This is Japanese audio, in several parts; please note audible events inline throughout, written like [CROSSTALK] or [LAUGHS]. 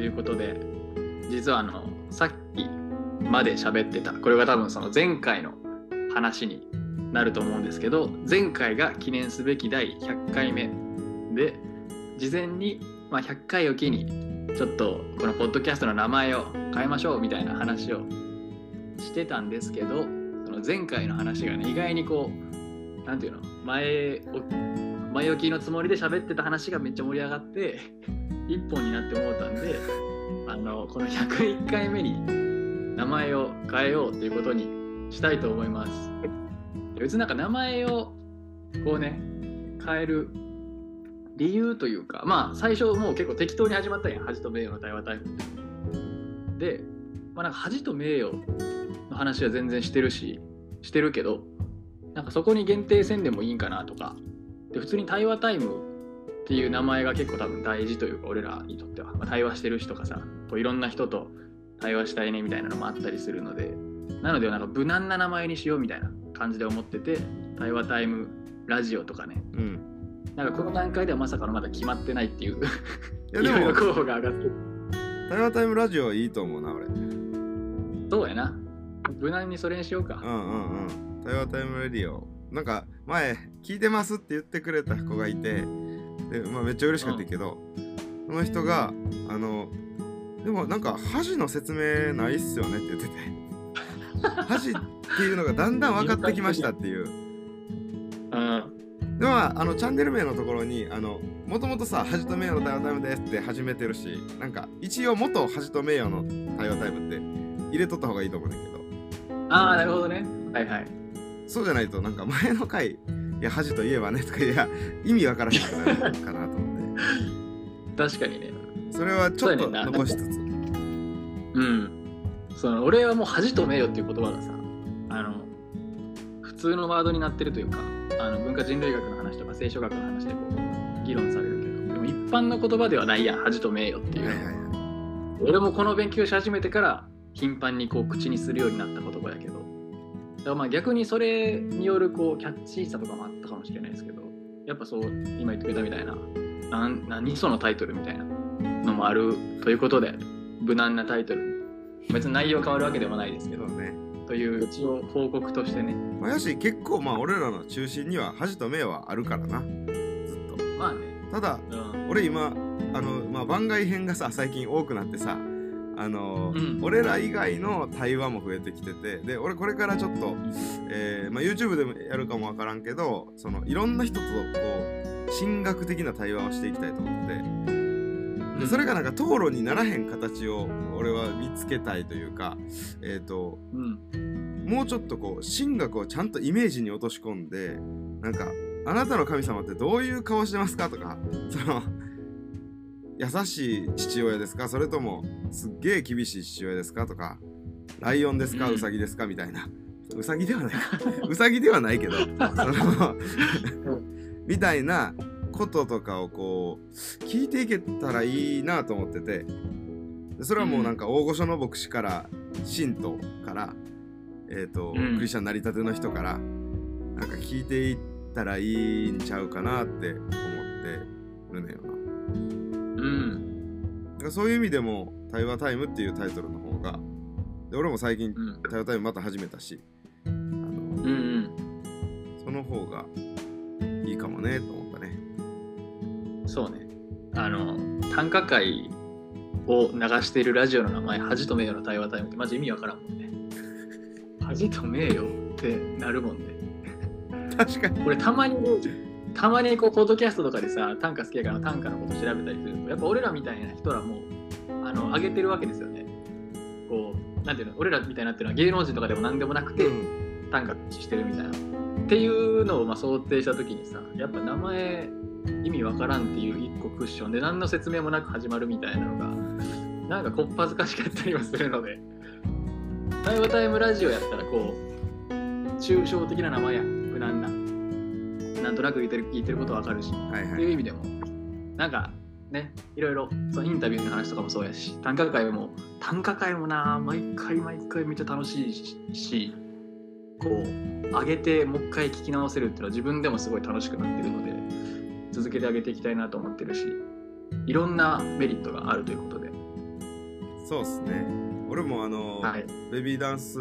ということで実はあのさっきまで喋ってたこれが多分その前回の話になると思うんですけど前回が記念すべき第100回目で事前に、まあ、100回を機にちょっとこのポッドキャストの名前を変えましょうみたいな話をしてたんですけどその前回の話がね意外にこう何て言うの前前置きのつもりで喋ってた話がめっちゃ盛り上がって一本になって思ったんであのこの101回目に名前を変えようということにしたいと思います。別になんか名前をこうね変える理由というかまあ最初もう結構適当に始まったんや恥と名誉の対話タイムでまあなんか恥と名誉の話は全然してるししてるけどなんかそこに限定せんでもいいんかなとかで普通に対話タイムっていう名前が結構多分大事というか俺らにとっては、まあ、対話してる人とかさこういろんな人と対話したいねみたいなのもあったりするので。なのでなんか無難な名前にしようみたいな感じで思ってて対話タイムラジオとかね、うん、なんかこの段階ではまさかのまだ決まってないっていう。いやでも候補が上がって。る対話タイムラジオはいいと思うな俺。そうやな。無難にそれにしようか。うんうんうん。対話タイムレディオ。なんか前聞いてますって言ってくれた子がいてで、まあ、めっちゃ嬉しかったけど、うん、その人があのでもなんか恥の説明ないっすよねって言ってて。[LAUGHS] 恥っていうのがだんだん分かってきましたっていう。うん。でもあのチャンネル名のところにあのもともとさ「恥と名誉の対話タイムです」って始めてるしなんか一応元恥と名誉の対話タイムって入れとった方がいいと思うんだけど。ああなるほどね。はいはい。そうじゃないとなんか前の回「いや恥といえばね」とかいや意味わからへんくなるかなと思って。[LAUGHS] 確かにね。それはちょっと残しつつ。うん。その俺はもう恥と名誉っていう言葉がさあの普通のワードになってるというかあの文化人類学の話とか聖書学の話でこう議論されるけどでも一般の言葉ではないやん恥と名誉っていう、はいはいはい、俺もこの勉強し始めてから頻繁にこう口にするようになった言葉やけど。だからまあ逆にそれによるこうキャッチーさとかもあったかもしれないですけどやっぱそう今言ってくれたみたいなな何そのタイトルみたいなのもあるということで無難なタイトル別に内容変わるわけでもないですけどねという一応報告としてね。まあ、やし結構まあ俺らの中心には恥と名はあるからなずっと。まあね。ただ、うん、俺今あの、まあ、番外編がさ最近多くなってさあの、うん、俺ら以外の対話も増えてきててで俺これからちょっと、えーまあ、YouTube でもやるかもわからんけどそのいろんな人とこう神学的な対話をしていきたいと思って。て。でそれがなんか討論にならへん形を俺は見つけたいというかえっ、ー、と、うん、もうちょっとこう神学をちゃんとイメージに落とし込んでなんかあなたの神様ってどういう顔してますかとかその優しい父親ですか？それともすっげえ厳しい父親ですか？とかライオンですか？ウサギですか？みたいな。ウサギではない。[LAUGHS] ウサギではないけどそのみたいなこととかをこう聞いていけたらいいなと思っててそれはもうなんか大御所の牧師から信徒からえっ、ー、と、うん、クリスチャンなりたての人からなんか聞いていったらいいんちゃうかなって思ってるねよ。な。うん。だからそういう意味でも「対話タイム」っていうタイトルの方がで俺も最近「対話タイム」また始めたし、あの、うんうん、その方がいいかもねと思そうね。あの短歌会を流しているラジオの名前恥と名誉の対話タイムってマジ意味わからんもんね。[LAUGHS] 恥と名誉ってなるもんね。確かに。これたまにたまにこうポッドキャストとかでさ短歌好きやから短歌のこと調べたりするとやっぱ俺らみたいな人らもあの上げてるわけですよね。こうなんていうの俺らみたいになってるのは芸能人とかでも何でもなくて、うん、短歌してるみたいな。っていうのをまあ想定した時にさやっぱ名前意味わからんっていう一個クッションで何の説明もなく始まるみたいなのがなんかこっぱずかしかったりはするので。対話タイムラジオやったらこう抽象的な名前や無難ななんとなく言ってる聞いてることわかるし、はいはい、っていう意味でもなんかねいろいろそのインタビューの話とかもそうやし短歌会も短歌会もな毎回毎回めっちゃ楽しいしこう上げてもう一回聞き直せるっていうのは自分でもすごい楽しくなってるので続けてあげていきたいなと思ってるしいろんなメリットがあるということで。そうっすね。俺もあの、はい。ベビーダンス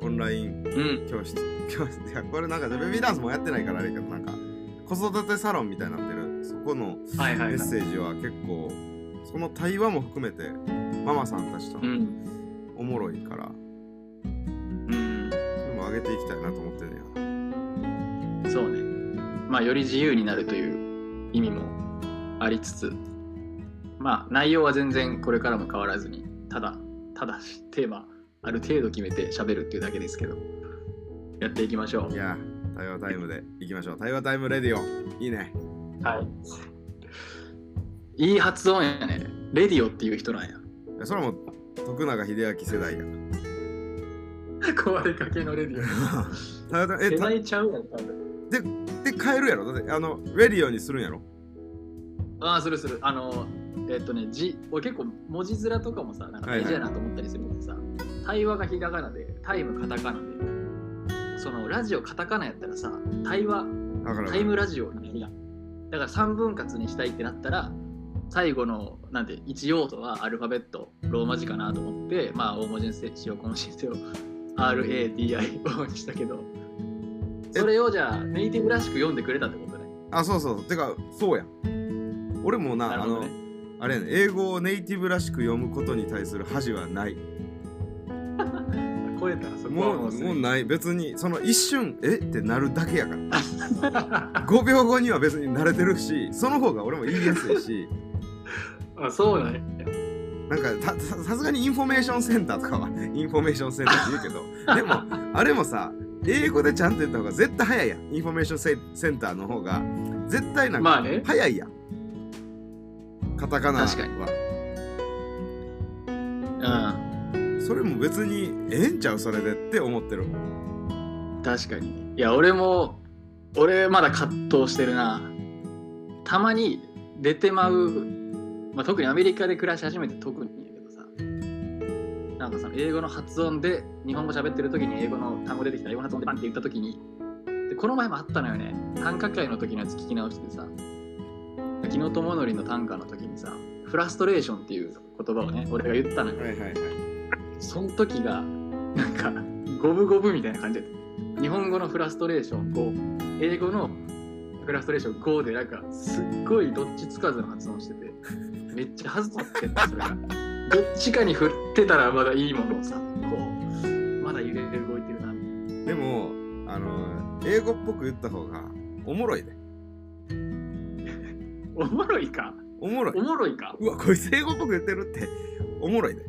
オンラインうん。教室教室いやこれなんかベビーダンスもやってないからあれやけどなんか子育てサロンみたいになってるそこのメッはい。セージは結構その対話も含めてママさんたちとうん。おもろいから、うん。それも上げていきたいなと思ってんねやそうね。まあ、より自由になるという意味もありつつ、まあ、内容は全然これからも変わらずに、ただ、ただし、テーマ、ある程度決めて喋るっていうだけですけど、やっていきましょうい。や対話タイムでいきましょう対話タイムレディオいいねはい。いい発音やね。レディオっていう人なんや。いやそれはもう徳永英明世代や [LAUGHS] 壊れかけのレディ対話タイムえた世代ちゃうやん、多分。で変えるやろ？だってあのレディオにするんやろ？ああ、するする。あの、えっとね、字、俺結構文字面とかもさ、なんか大事やなと思ったりするけどさ、対話がひらがなで、タイムカタカナで、そのラジオカタカナやったらさ、対話、タイムラジオになるやん。だから3分割にしたいってなったら、最後の、なんて、一用途はアルファベット、ローマ字かなと思って、まあ、大文字にしよう、この申請を RADIO にしたけど、それをじゃあ、ネイティブらしく読んでくれたってことね。あそうそうてかそうやん俺もなあの。あれやね英語をネイティブらしく読むことに対する恥はない [LAUGHS] 超えたらそこはもうもうない。別にその一瞬え？ってなるだけやから。[LAUGHS] 5秒後には別に慣れてるしその方が俺も言いやすいし。[LAUGHS] あそうなんや。なんかたささすがにインフォメーションセンターとかはインフォメーションセンターって言うけど。でもあれもさ英語でちゃんと言った方が絶対早いやん。 information cen center の方が。絶対なんかまあね。早いやん。カタカナは。確かに。うん。それも別にええんちゃう？それでって思ってる確かに。いや、俺も、俺まだ葛藤してるな。たまに出てまう、まあ、特にアメリカで暮らし始めて特にやけどさ、なんかさ、英語の発音で日本語喋ってる時に英語の単語出てきたら英語の発音でバンって言った時に、でこの前もあったのよね。短歌会の時のやつ聞き直してさ、昨日友則の短歌の時にさ、フラストレーションっていう言葉をね、俺が言ったのよ。はいはいはいその時が、なんか、五分五分みたいな感じで。日本語のフラストレーション5、英語のフラストレーション5で、なんか、すっごいどっちつかずの発音してて、めっちゃ恥ずかってんだ、それが。[LAUGHS] どっちかに振ってたらまだいいものをさ、こう、まだ揺れて動いてるな、みたいな。でもあの英語っぽく言った方がおもろいで [LAUGHS] おもろいか？おもろいおもろいか？うわこいつ英語っぽく言ってるっておもろいで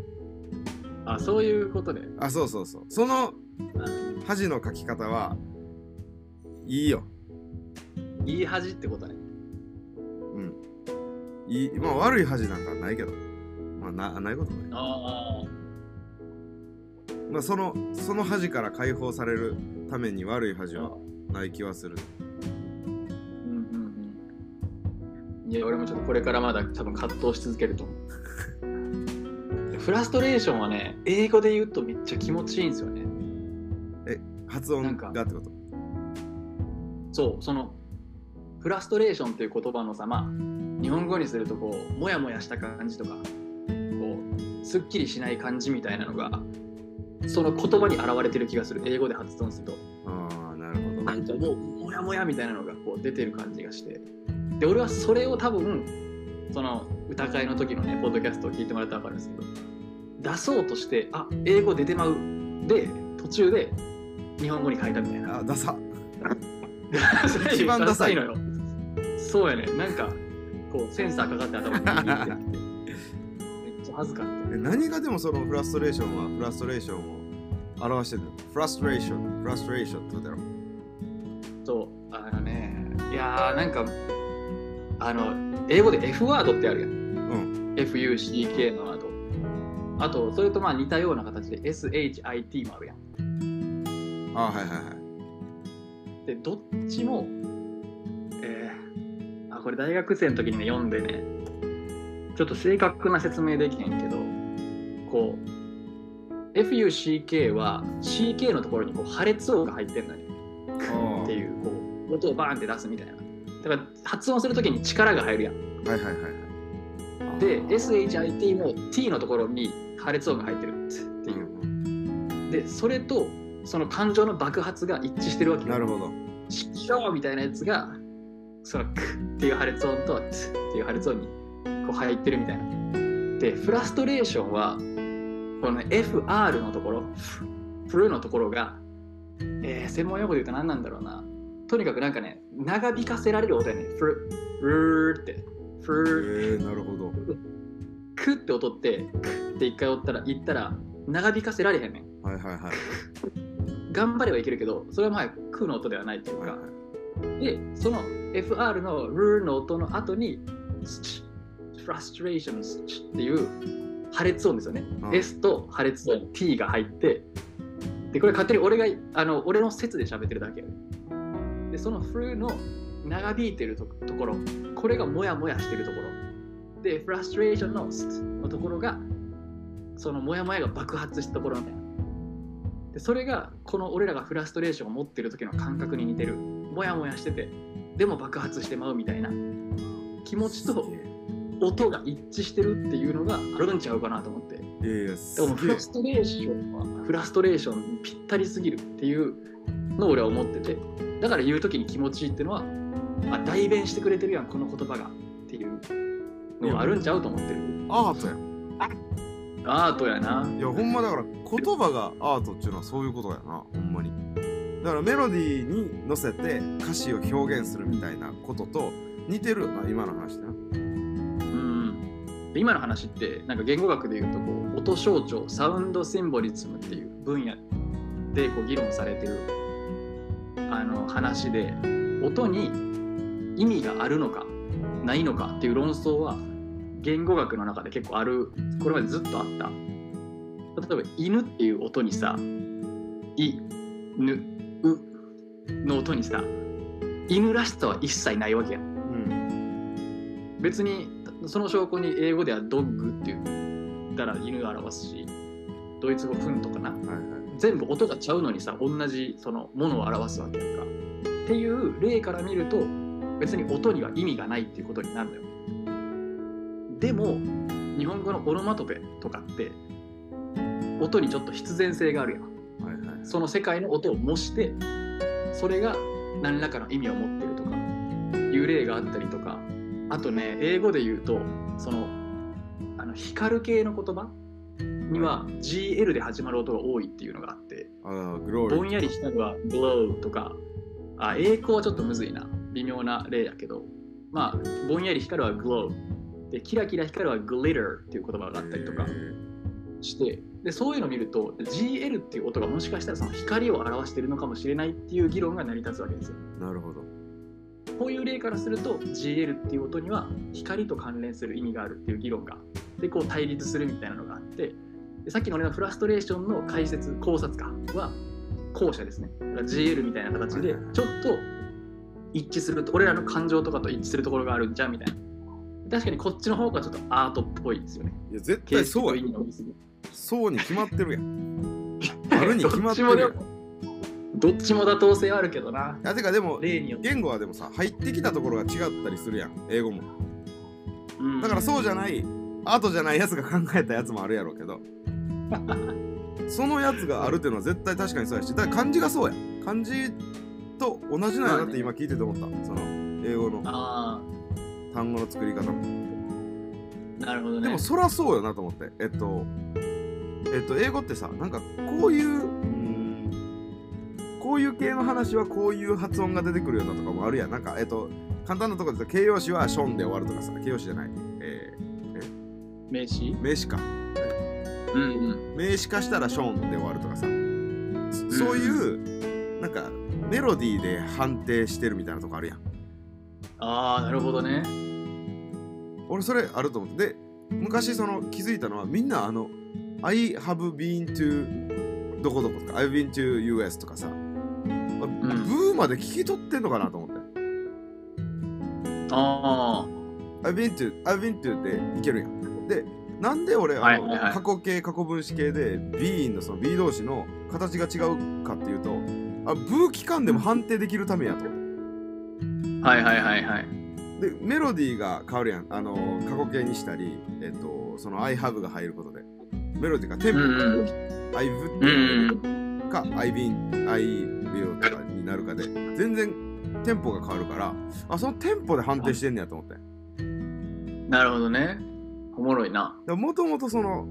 あ、そういうことで。あそうそうそうその恥の書き方はいいよいい恥ってことね。うんいいまあ悪い恥なんかないけどまあなないことないあまあそのその恥から解放されるために悪い恥あ。はない気はするうんうんうん。いや、俺もちょっとこれからまだ多分葛藤し続けると思う。[LAUGHS] フラストレーションはね、英語で言うとめっちゃ気持ちいいんですよね。発音がってこと？そう、その、フラストレーションっていう言葉のさ、まあ、日本語にするとこう、もやもやした感じとか、こう、すっきりしない感じみたいなのが、その言葉に現れてる気がする。英語で発音すると。ああなるほどなんかもうモヤモヤみたいなのがこう出てる感じがしてで俺はそれを多分その歌会の時のねポッドキャストを聞いてもらったら分かるんですけど出そうとしてあ英語出てまう。で途中で日本語に変えたみたいな。あダサ。一番ダサいのよ。そうやね。なんかこうセンサーかかって頭にって [LAUGHS] めっちゃ恥ずかったえ何がでもそのフラストレーションはフラストレーションを表してるの？フラストレーションフラストレーションってことだろそう。あのねいやーなんかあの英語で F ワードってあるやん FUCK の後あとそれとまあ似たような形で SHIT もあるやん。あはいはいはい。でどっちもえー、あこれ大学生の時にね読んでねちょっと正確な説明できへんけどこう FUCK は CK のところにこう破裂音が入ってんのよ。あっていうこう音をバーンって出すみたいな。だから発音する時に力が入るやん。はいはいはいはいで SHIT も T のところに破裂音が入ってるっていう。でそれとその感情の爆発が一致してるわけなるほど。ショーみたいなやつがそのクっていう破裂音とツっていう破裂音にこう入ってるみたいな。でフラストレーションはこの、ね、FR のところフルのところが、えー、専門用語で言うと何なんだろうな。とにかくなんかね長引かせられる音やねフルフルってフルえー、なるほど。クって音ってクって一回言ったら言ったら長引かせられへんねん。はいはいはい。頑張ればいけるけどそれはまあクの音ではないっていうか、はいはい、でその FR のルーの音の後にフラストレーションっていう破裂音ですよね、うん、S と破裂音 T が入ってでこれ勝手に俺があの俺の説で喋ってるだけでそのフルの長引いてるとところこれがモヤモヤしてるところ。でフラストレーションのスのところがそのモヤモヤが爆発したところみたいな。でそれがこの俺らがフラストレーションを持ってる時の感覚に似てる。モヤモヤしててでも爆発してまうみたいな。気持ちと音が一致してるっていうのがあるんちゃうかなと思って。でもフラストレーションはフラストレーションにぴったりすぎるっていうのを俺は思ってて。だから言う時に気持ちいいっていうのはあ代弁してくれてるやんこの言葉が。っていうのがあるんちゃうと思ってる。アートやアートやな。いやほんまだから言葉がアートっていうのはそういうことやな。ほんまに。だからメロディーに乗せて歌詞を表現するみたいなことと似てるよな今の話な。うん。今の話ってなんか言語学でいうとこう音象徴サウンドシンボリズムっていう分野でこう議論されてるあの話で音に意味があるのかないのかっていう論争は言語学の中で結構ある。これまでずっとあった。例えば犬っていう音にさ「い」「ぬ」「う」の音にさ犬らしさは一切ないわけや、うん、別にその証拠に英語ではドッグって言ったら犬を表すしドイツ語フンとかな、はいはい、全部音がちゃうのにさ同じそのものを表すわけやんか。っていう例から見ると別に音には意味がないっていうことになるのよ。でも日本語のオノマトペとかって音にちょっと必然性があるやん、はいはい、その世界の音を模してそれが何らかの意味を持ってるとかいう例があったりとか。あとね英語で言うとそのあの光る系の言葉には GL で始まる音が多いっていうのがあってぼんやりしたのは glow とかあ栄光はちょっとむずいな。微妙な例やけど。まあぼんやり光るは glow でキラキラ光るは glitter っていう言葉があったりとかして。でそういうのを見ると GL っていう音がもしかしたらその光を表しているのかもしれないっていう議論が成り立つわけですよ。なるほど。こういう例からすると GL っていう音には光と関連する意味があるっていう議論がでこう対立するみたいなのがあってでさっきの俺のフラストレーションの解説考察かは後者ですね。GL みたいな形でちょっと一致すると俺らの感情とかと一致するところがあるんじゃんみたいな。確かにこっちの方がちょっとアートっぽいですよね。いや絶対そうや。そうに決まってるやん。[LAUGHS] あるに決まってるやん。どっちも妥当性はあるけどな。いやてかでも言語はでもさ入ってきたところが違ったりするやん英語も。うん、だからそうじゃないアートじゃないやつが考えたやつもあるやろうけど。[LAUGHS] そのやつがあるっていうのは絶対確かにそうやしだから漢字がそうや。漢字と同じなんやなって今聞いてて思った、その英語の。単語の作り方も。なるほどね。でもそらそうよなと思って。えっとえっと英語ってさなんかこういうこういう系の話はこういう発音が出てくるようなとかもあるやん。なんかえっと簡単なところで形容詞はションで終わるとかさ形容詞じゃない。えー、え名詞？名詞かうんうん。名詞化したらションで終わるとかさ。そういう、うん、なんかメロディーで判定してるみたいなとこあるやん。ああなるほどね。俺それあると思って。で昔その気づいたのはみんなあの I have been to どこどことか I've been to US とかさ、うん、ブーまで聞き取ってんのかなと思って。ああ I've been to I've been to でいけるやん。でなんで俺、あの、過去形、過去分詞形で B のその B 動詞の形が違うかっていうと、あ、ブー期間でも判定できるためやと。はいはいはいはい。でメロディーが変わるやん。あの過去形にしたり、えっと、その I have が入ることで。メロディーがテンポ。が、うんうん、I would か、うん、I been I will とかになるかで全然テンポが変わるからあそのテンポで判定してんねやと思って。なるほどねおもろいな。もともとその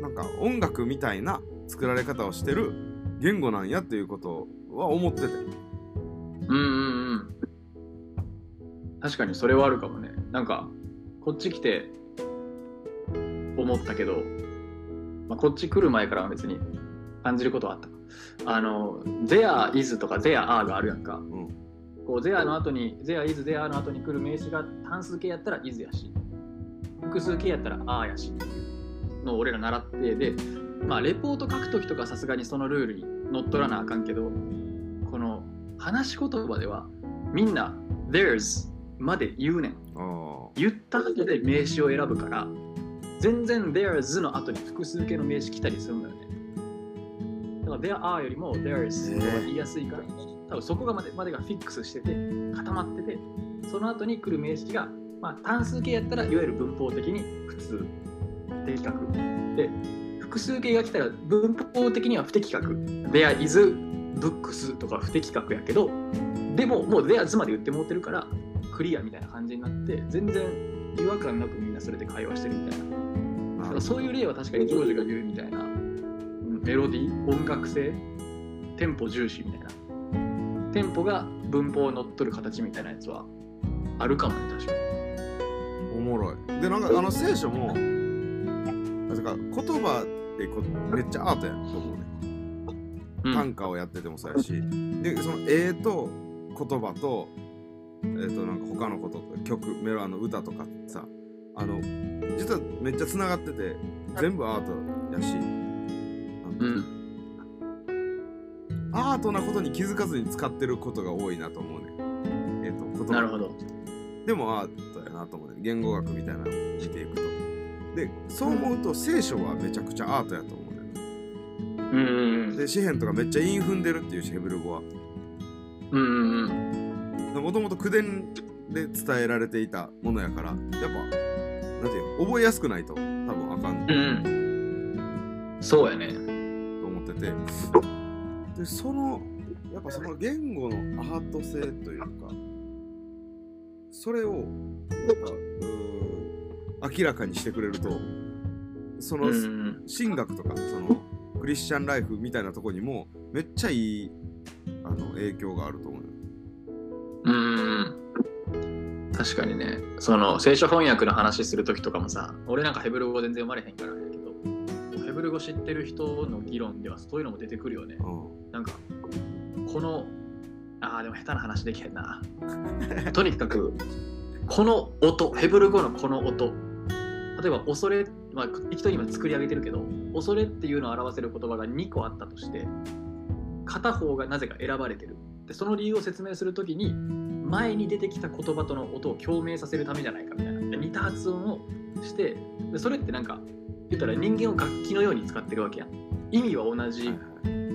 なんか音楽みたいな作られ方をしてる言語なんやっていうことは思ってて。うんうんうん。確かにそれはあるかもね。なんかこっち来て思ったけど、まあ、こっち来る前からは別に感じることはあった。あの「there is」とか「there are」があるやんか、うん、こう「there」の後に「there is」「there are」の後に来る名詞が単数形やったら「is」やし複数形やったら「are」やしっていうのを俺ら習ってでまあレポート書く時とかさすがにそのルールに乗っ取らなあかんけどこの話し言葉ではみんな「there's」まで言うねん。言った後で名詞を選ぶから、全然 there's の後に複数形の名詞来たりするんだよね。だから there are よりも there's が言いやすいから、多分そこがまでまでがフィックスしてて、固まってて、その後に来る名詞が、まあ、単数形やったらいわゆる文法的に普通、的確。で、複数形が来たら文法的には不適格。there is books とか不適格やけど、でももう there's まで言ってもってるから、クリアみたいな感じになって全然違和感なくみんなそれで会話してるみたいなだかそういう例は確かにジョージが言うみたいなメロディー音楽性テンポ重視みたいなテンポが文法を乗っ取る形みたいなやつはあるかもね確かにおもろい。でなんかあの聖書もなんか言葉ってこめっちゃアートやと思うね、うん、短歌をやっててもそうやし。でその絵と言葉とえっ、ー、となんか他のことと曲メロあの歌とかさあの実はめっちゃつながってて全部アートやし、うん、アートなことに気づかずに使ってることが多いなと思うねえっ、ー、と言葉。なるほど。でもアートやなと思うね言語学みたいなのを見ていくと。でそう思うと聖書はめちゃくちゃアートやと思うねうんで詩篇とかめっちゃ韻踏んでるっていうしヘブル語は。もともと口伝で伝えられていたものやからやっぱなんていう覚えやすくないと多分あかん、うん、そうやね。と思ってて。でそのやっぱその言語のアート性というかそれを明らかにしてくれるとその神学とかそのクリスチャンライフみたいなとこにもめっちゃいいあの影響があると思う。うん確かにね。その聖書翻訳の話する時とかもさ俺なんかヘブル語全然読まれへんからやけどヘブル語知ってる人の議論ではそういうのも出てくるよね、うん、なんかこのあーでも下手な話できへんな。[LAUGHS] とにかくこの音ヘブル語のこの音。例えば恐れまあ適当に今作り上げてるけど恐れっていうのを表せる言葉が2個あったとして片方がなぜか選ばれてる。でその理由を説明するときに前に出てきた言葉との音を共鳴させるためじゃないかみたいな。で似た発音をしてでそれってなんか言ったら人間を楽器のように使ってるわけやん。意味は同じ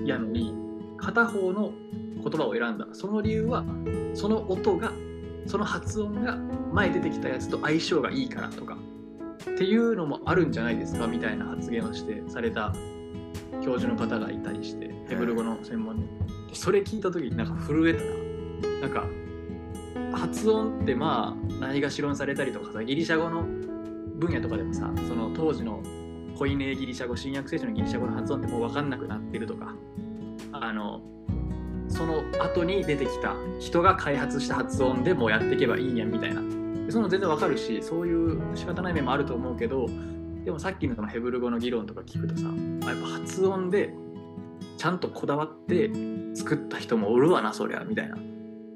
やのに片方の言葉を選んだ。その理由はその音がその発音が前出てきたやつと相性がいいからとかっていうのもあるんじゃないですかみたいな発言をしてされた教授の方がいたりしてヘブル語の専門に。それ聞いた時になんか震えたな。なんか発音ってまあないがしろにされたりとかさギリシャ語の分野とかでもさその当時のコイネギリシャ語新約聖書のギリシャ語の発音ってもう分かんなくなってるとかあのその後に出てきた人が開発した発音でもうやっていけばいいんやみたいな。その全然わかるしそういう仕方ない面もあると思うけどでもさっきのそのヘブル語の議論とか聞くとさやっぱ発音でちゃんとこだわって作った人もおるわなそりゃみたいな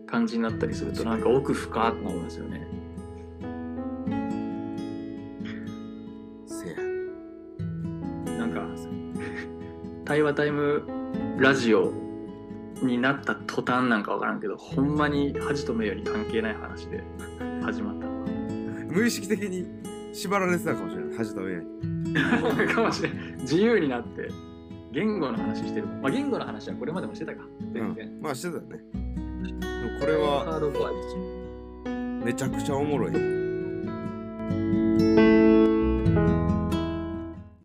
感じになったりするとなんか奥深ってなりますよね。なんか対話タイムラジオになった途端なんか分からんけどほんまに恥と名誉に関係ない話で始まった無意識的に縛られてたかもしれない恥と名誉にかもしれん自由になって言語の話してる。まあ、言語の話はこれまでもしてたか。全然。うん、まあしてたね。これは、めちゃくちゃおもろい